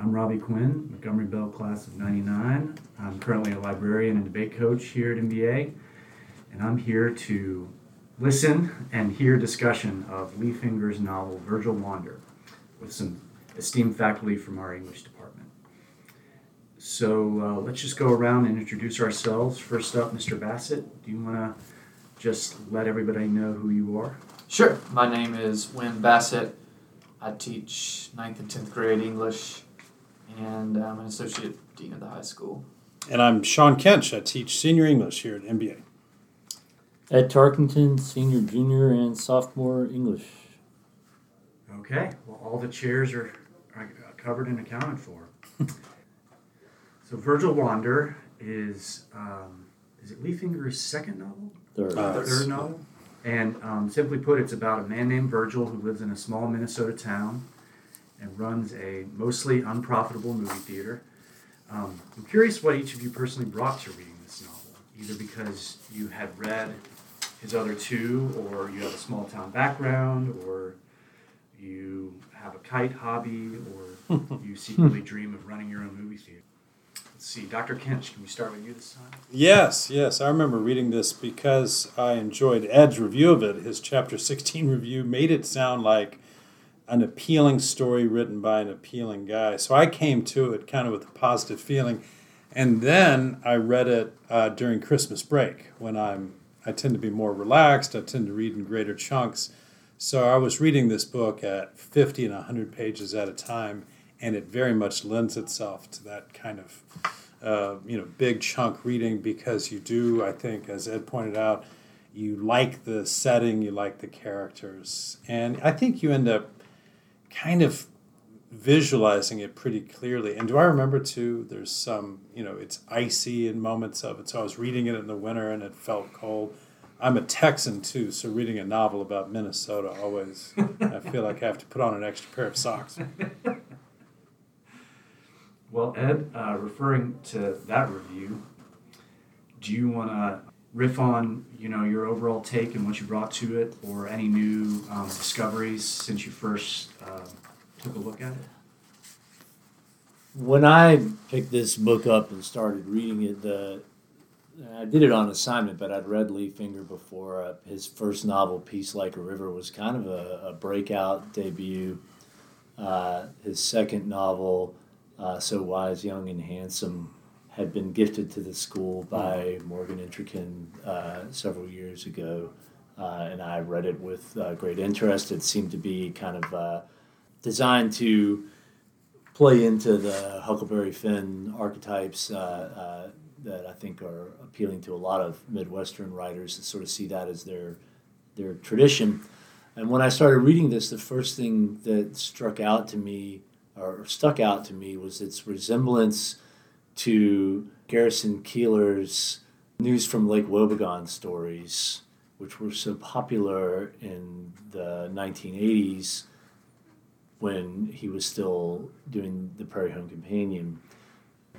I'm Robbie Quinn, Montgomery Bell class of 99. I'm currently a librarian and debate coach here at MBA, and I'm here to listen and hear discussion of Leif Enger's novel Virgil Wander with some esteemed faculty from our English department. So uh, let's just go around and introduce ourselves. First up, Mr. Bassett, do you want to just let everybody know who you are? Sure. My name is Win Bassett. I teach 9th and 10th grade English, and I'm an associate dean of the high school. And I'm Sean Kench. I teach senior English here at MBA. Ed Tarkington, senior, junior, and sophomore English. Okay, well, all the chairs are, are covered and accounted for. so, Virgil Wander is um, is it Leif Enger's second novel? Third. Uh, Third novel. And um, simply put, it's about a man named Virgil who lives in a small Minnesota town and runs a mostly unprofitable movie theater. Um, I'm curious what each of you personally brought to reading this novel, either because you had read his other two, or you have a small town background, or you have a kite hobby, or you secretly dream of running your own movie theater. Let's see, Dr. Kinch, can we start with you this time? Yes, yes. I remember reading this because I enjoyed Ed's review of it. His chapter 16 review made it sound like an appealing story written by an appealing guy. So I came to it kind of with a positive feeling. And then I read it uh, during Christmas break when I'm I tend to be more relaxed. I tend to read in greater chunks. So I was reading this book at 50 and 100 pages at a time, and it very much lends itself to that kind of uh, you know big chunk reading because you do I think as Ed pointed out you like the setting you like the characters and I think you end up kind of visualizing it pretty clearly. And do I remember too there's some you know it's icy in moments of it. So I was reading it in the winter and it felt cold. I'm a Texan too so reading a novel about Minnesota always I feel like I have to put on an extra pair of socks. Well, Ed, uh, referring to that review, do you want to riff on you know your overall take and what you brought to it, or any new um, discoveries since you first uh, took a look at it? When I picked this book up and started reading it, the I did it on assignment, but I'd read Leif Enger before. Uh, his first novel, Peace Like a River, was kind of a, a breakout debut. Uh, his second novel, uh, So Wise, Young, and Handsome, had been gifted to the school by Morgan Entrekin uh, several years ago. Uh, and I read it with uh, great interest. It seemed to be kind of uh, designed to play into the Huckleberry Finn archetypes uh, uh, that I think are appealing to a lot of Midwestern writers that sort of see that as their their tradition. And when I started reading this, the first thing that struck out to me or stuck out to me was its resemblance to Garrison Keillor's News from Lake Wobegon stories, which were so popular in the 1980s when he was still doing the Prairie Home Companion.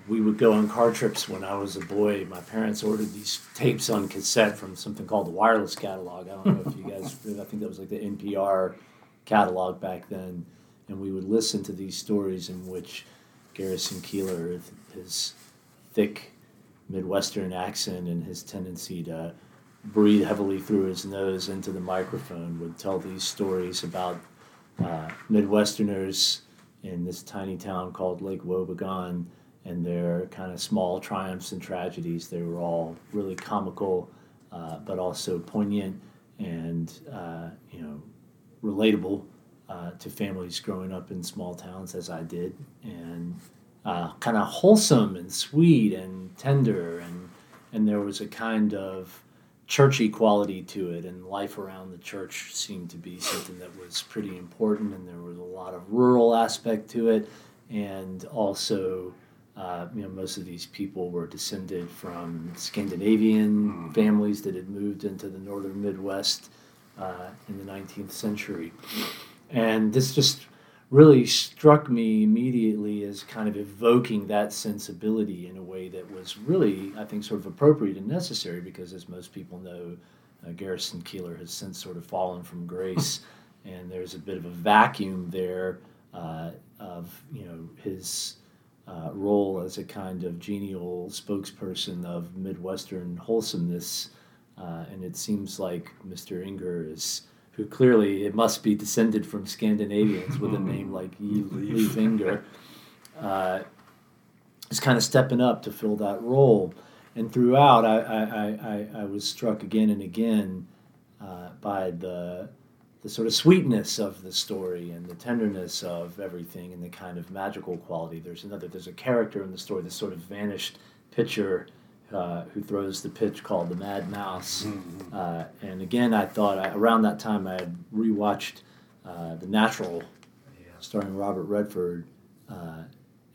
We would go on car trips when I was a boy. My parents ordered these tapes on cassette from something called the Wireless Catalog. I don't know if you guys, I think that was like the NPR catalog back then. And we would listen to these stories in which Garrison Keillor, his thick Midwestern accent and his tendency to breathe heavily through his nose into the microphone, would tell these stories about uh, Midwesterners in this tiny town called Lake Wobegon and their kind of small triumphs and tragedies. They were all really comical, uh, but also poignant and uh, you know relatable uh, to families growing up in small towns as I did, and uh, kind of wholesome and sweet and tender, and and there was a kind of churchy quality to it, and life around the church seemed to be something that was pretty important, and there was a lot of rural aspect to it, and also. Uh, you know, most of these people were descended from Scandinavian families that had moved into the northern Midwest uh, in the 19th century. And this just really struck me immediately as kind of evoking that sensibility in a way that was really, I think, sort of appropriate and necessary because, as most people know, uh, Garrison Keillor has since sort of fallen from grace, and there's a bit of a vacuum there uh, of you know his uh, role as a kind of genial spokesperson of Midwestern wholesomeness, uh, and it seems like Mr. Enger is. Who clearly it must be descended from Scandinavians with a name like Leif Enger, uh, is kind of stepping up to fill that role. And throughout, I, I, I, I was struck again and again uh, by the the sort of sweetness of the story and the tenderness of everything and the kind of magical quality. There's another there's a character in the story, this sort of vanished pitcher uh, who throws the pitch called the Mad Mouse. Mm-hmm. Uh, and again, I thought I, around that time I had rewatched uh, The Natural, starring Robert Redford. Uh,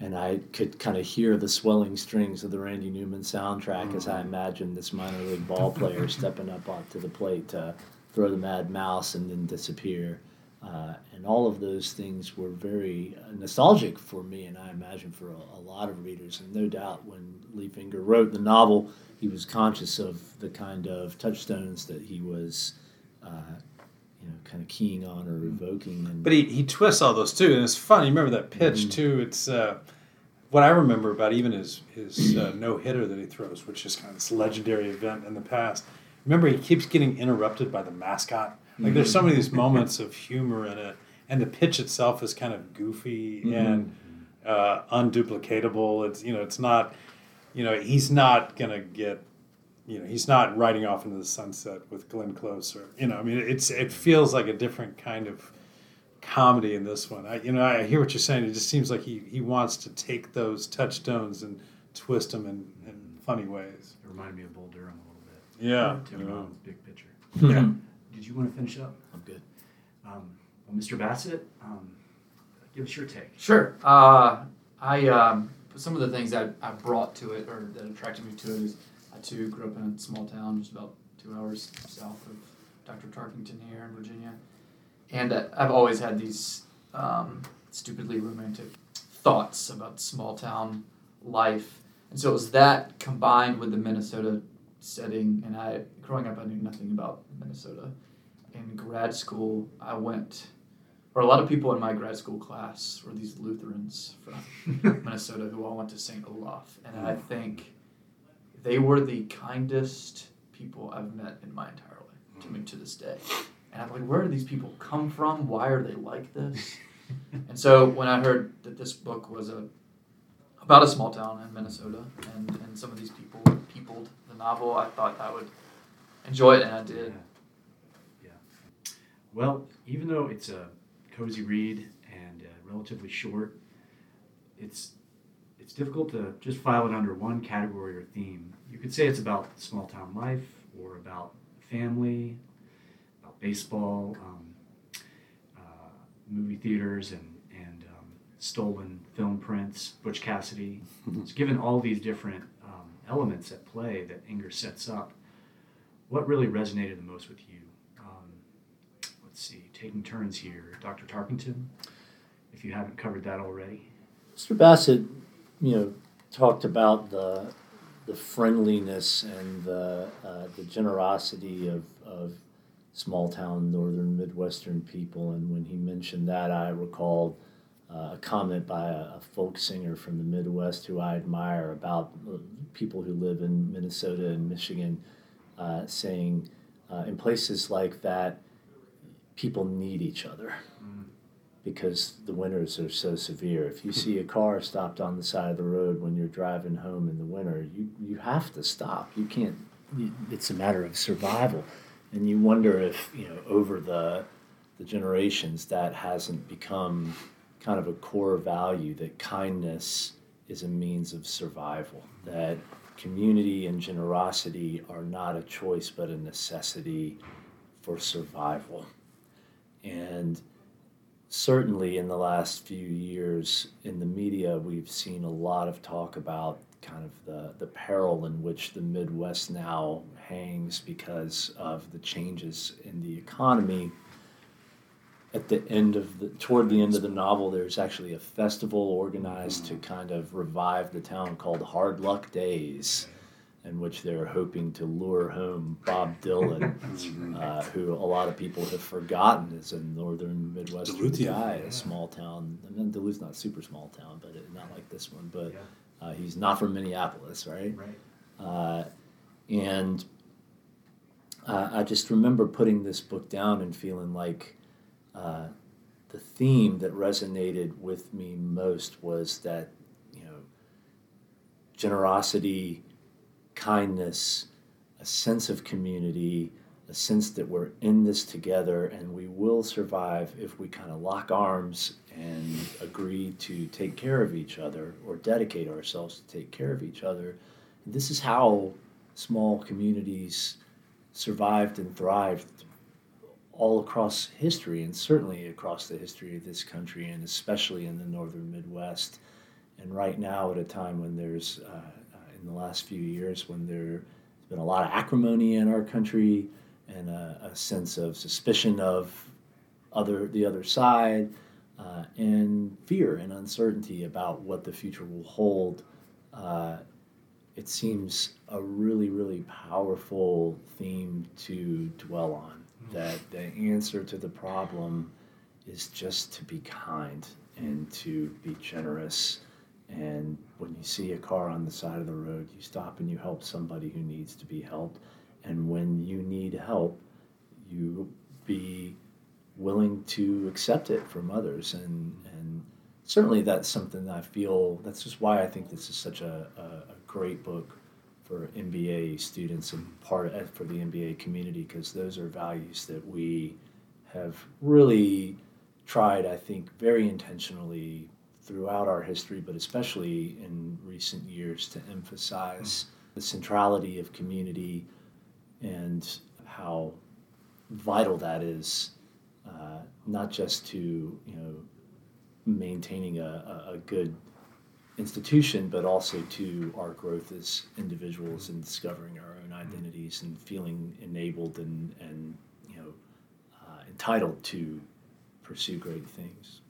and I could kind of hear the swelling strings of the Randy Newman soundtrack as I imagined this minor league ball player stepping up onto the plate to throw the Mad Mouse and then disappear. Uh, and all of those things were very nostalgic for me, and I imagine for a, a, lot of readers. And no doubt, when Leif Enger wrote the novel, he was conscious of the kind of touchstones that he was, uh, you know, kind of keying on or evoking. And But he, he twists all those too, and it's funny. You remember that pitch Mhm. too? It's uh, what I remember about even his his uh, no hitter that he throws, which is kind of this legendary event in the past. Remember, he keeps getting interrupted by the mascot. Like there's so many of these moments of humor in it, and the pitch itself is kind of goofy Mhm. and uh, unduplicatable. It's you know, it's not, you know, he's not gonna get, you know, he's not riding off into the sunset with Glenn Close or you know, I mean, it's it feels like a different kind of comedy in this one. I you know, I hear what you're saying. It just seems like he he wants to take those touchstones and twist them in, in funny ways. It reminded me of Bull Durham a little bit. Yeah. Tim you know. Robbins, big picture. Yeah. Did you want to finish up? I'm good. Um, well, Mr. Bassett, um, give us your take. Sure. Uh, I um, some of the things I, I brought to it or that attracted me to it is I too grew up in a small town just about two hours south of Dr. Tarkington here in Virginia, and uh, I've always had these um, stupidly romantic thoughts about small town life, and so it was that combined with the Minnesota setting, and I growing up I knew nothing about Minnesota. In grad school, I went or a lot of people in my grad school class were these Lutherans from Minnesota who all went to St. Olaf. And I hmm. think they were the kindest people I've met in my entire life, to me hmm. to this day. And I'm like, where do these people come from? Why are they like this? and so when I heard that this book was a about a small town in Minnesota and, and some of these people peopled the novel, I thought I would enjoy it and I did. Well, even though it's a cozy read and uh, relatively short, it's it's difficult to just file it under one category or theme. You could say it's about small town life or about family, about baseball, um, uh, movie theaters, and and um, stolen film prints, Butch Cassidy. it's given all these different um, elements at play that Enger sets up. What really resonated the most with you? Let's see, taking turns here. Dr. Tarkington, if you haven't covered that already. Mr. Bassett, you know, talked about the the friendliness and the uh, the generosity of, of small town northern midwestern people, and when he mentioned that, I recalled uh, a comment by a, a folk singer from the Midwest who I admire about uh, people who live in Minnesota and Michigan, uh, saying, uh, in places like that, people need each other mm. because the winters are so severe. If you see a car stopped on the side of the road when you're driving home in the winter, you, you have to stop. You can't, it's a matter of survival. And you wonder if, you know, over the, the generations that hasn't become kind of a core value that kindness is a means of survival, that community and generosity are not a choice but a necessity for survival. And certainly in the last few years in the media, we've seen a lot of talk about kind of the, the peril in which the Midwest now hangs because of the changes in the economy. At the end of the toward the end of the novel, there's actually a festival organized to hmm. kind of revive the town called Hard Luck Days. In which they're hoping to lure home Bob Dylan, uh, who a lot of people have forgotten is a northern Midwestern guy, yeah. a small town. I mean, Duluth's not a super small town, but it, not like this one. But Yeah. uh, he's not from Minneapolis, right? Right. Uh, and uh, I just remember putting this book down and feeling like uh, the theme that resonated with me most was that, you know, generosity, kindness, a sense of community, a sense that we're in this together and we will survive if we kind of lock arms and agree to take care of each other or dedicate ourselves to take care of each other. This is how small communities survived and thrived all across history and certainly across the history of this country and especially in the northern Midwest. And right now, at a time when there's, uh, in the last few years, when there's been a lot of acrimony in our country and a, a sense of suspicion of other the other side, uh, and fear and uncertainty about what the future will hold, uh, it seems a really, really powerful theme to dwell on. That the answer to the problem is just to be kind and to be generous. And when you see a car on the side of the road, you stop and you help somebody who needs to be helped. And when you need help, you be willing to accept it from others. And, and certainly that's something that I feel, that's just why I think this is such a, a, a great book for MBA students and part of, for the MBA community because those are values that we have really tried, I think, very intentionally throughout our history, but especially in recent years to emphasize the centrality of community and how vital that is, uh, not just to you know maintaining a, a, good institution, but also to our growth as individuals and discovering our own identities and feeling enabled and, and you know uh, entitled to pursue great things.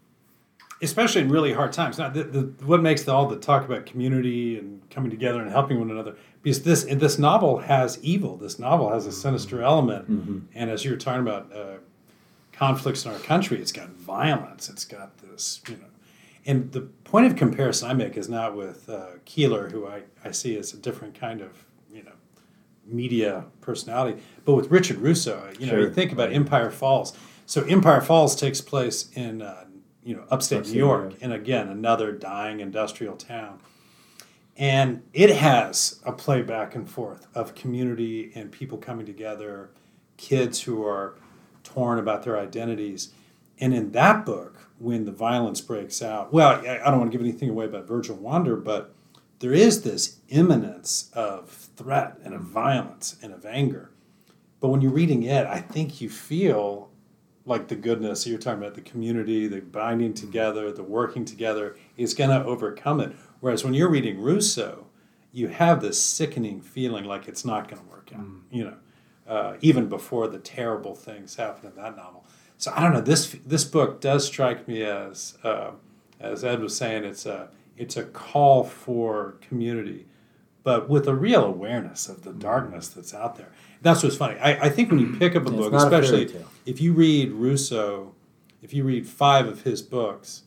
Especially in really hard times. Now, the, the, what makes the, all the talk about community and coming together and helping one another? Because this this novel has evil. This novel has a sinister element, and as you were talking about uh, conflicts in our country, it's got violence. It's got this, you know. And the point of comparison I make is not with uh, Keillor, who I, I see as a different kind of, you know, media personality, but with Richard Russo. You know, Sure. you think about Empire Falls. So Empire Falls takes place in, uh, you know, upstate, Upstate New York, New and again another dying industrial town. And it has a play back and forth of community and people coming together, kids who are torn about their identities. And in that book, when the violence breaks out, well, I I don't want to give anything away about Virgil Wander, but there is this imminence of threat and of violence and of anger. But when you're reading it, I think you feel like the goodness you're talking about, the community, the binding together, the working together is going to overcome it. Whereas when you're reading Russo, you have this sickening feeling like it's not going to work out, you know, uh, even before the terrible things happen in that novel. So I don't know. This this book does strike me as, uh, as Ed was saying, it's a it's a call for community, but with a real awareness of the darkness that's out there. That's what's funny. I, I think when you pick up a Yeah, book, a especially tale. If you read Russo, if you read five of his books,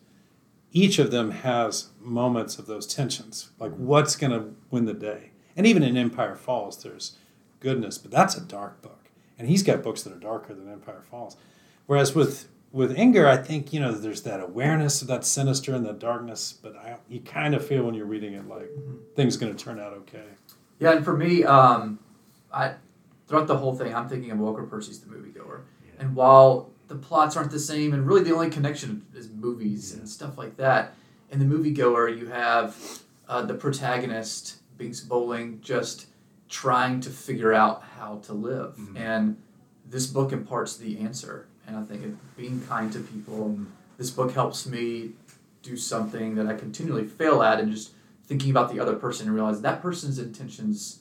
each of them has moments of those tensions. Like what's going to win the day? And even in Empire Falls, there's goodness, but that's a dark book. And he's got books that are darker than Empire Falls. Whereas with with Enger, I think you know there's that awareness of that sinister and the darkness, but I, you kind of feel when you're reading it like things going to turn out okay. Yeah, and for me, um, I throughout the whole thing, I'm thinking of Walker Percy's The Moviegoer, and while the plots aren't the same, and really the only connection is movies and stuff like that, in The Moviegoer, you have uh, the protagonist Binx Bolling just trying to figure out how to live, mm-hmm. and this book imparts the answer. And I think it, being kind to people, mm-hmm. this book helps me do something that I continually fail at, and just thinking about the other person and realize that person's intentions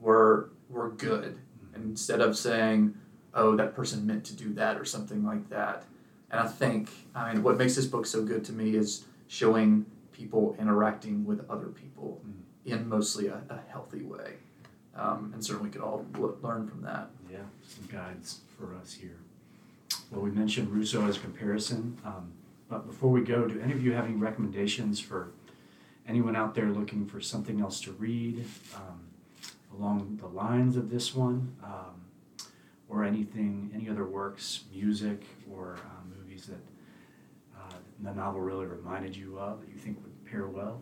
were were good. And instead of saying oh that person meant to do that or something like that and i think i mean what makes this book so good to me is showing people interacting with other people in mostly a, a healthy way um, and certainly we could all l- learn from that. Yeah, some guides for us here. Well, we mentioned Russo as a comparison, um, but before we go, do any of you have any recommendations for anyone out there looking for something else to read um, along the lines of this one, um, or anything, any other works, music, or uh, movies that uh, the novel really reminded you of that you think would pair well?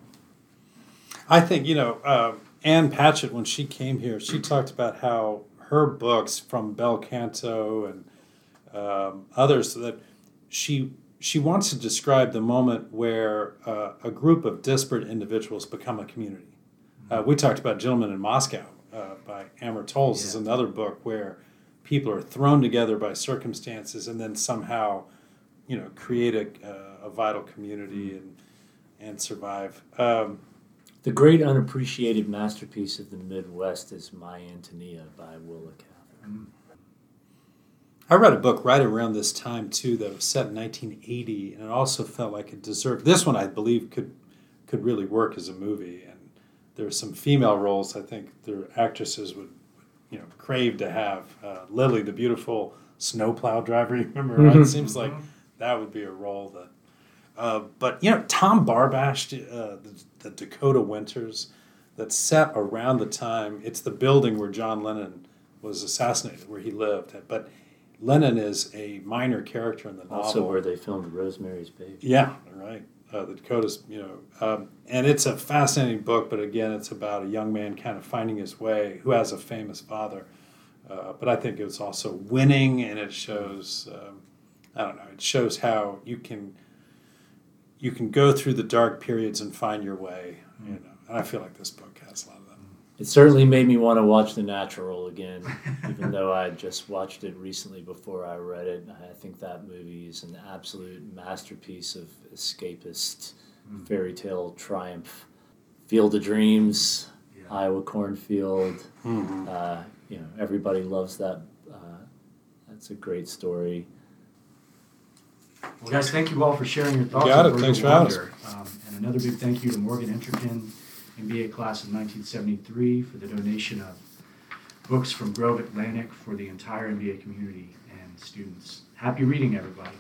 I think you know uh, Ann Patchett when she came here, she talked about how her books from Bel Canto and um, others that she she wants to describe the moment where uh, a group of disparate individuals become a community. Uh, we talked about Gentlemen in Moscow uh, by Amor Towles is another book where people are thrown together by circumstances and then somehow, you know, create a, uh, a vital community and and survive. Um, The great unappreciated masterpiece of the Midwest is My Antonia by Willa Cather. I read a book right around this time too that was set in 1980, and it also felt like it deserved. This one, I believe, could could really work as a movie, and there are some female roles I think their actresses would, you know, crave to have. Uh, Lily, the beautiful snowplow driver, you remember? Right? It Mhm. seems like that would be a role that. Uh, but you know, Tom Barbash, uh, the, the Dakota Winters, that's set around the time. It's the building where John Lennon was assassinated, where he lived, but Lennon is a minor character in the novel. Also, where they filmed Rosemary's Baby. yeah, right. Uh, the Dakotas, you know, um, and it's a fascinating book. But again, it's about a young man kind of finding his way who has a famous father. Uh, but I think it's also winning, and it shows. Um, I don't know. It shows how you can you can go through the dark periods and find your way. You know, and I feel like this book has a lot of. It certainly made me want to watch The Natural again, even though I had just watched it recently before I read it. I think that movie is an absolute masterpiece of escapist Mm. fairy tale triumph. Field of Dreams, Yeah. Iowa Cornfield. Mm-hmm. Uh, you know, everybody loves that. Uh, that's a great story. Well, guys, thank you all for sharing your thoughts. got it. Thanks for having us. Um, and another big thank you to Morgan Entrekin, MBA class of 1973, for the donation of books from Grove Atlantic for the entire MBA community and students. Happy reading, everybody.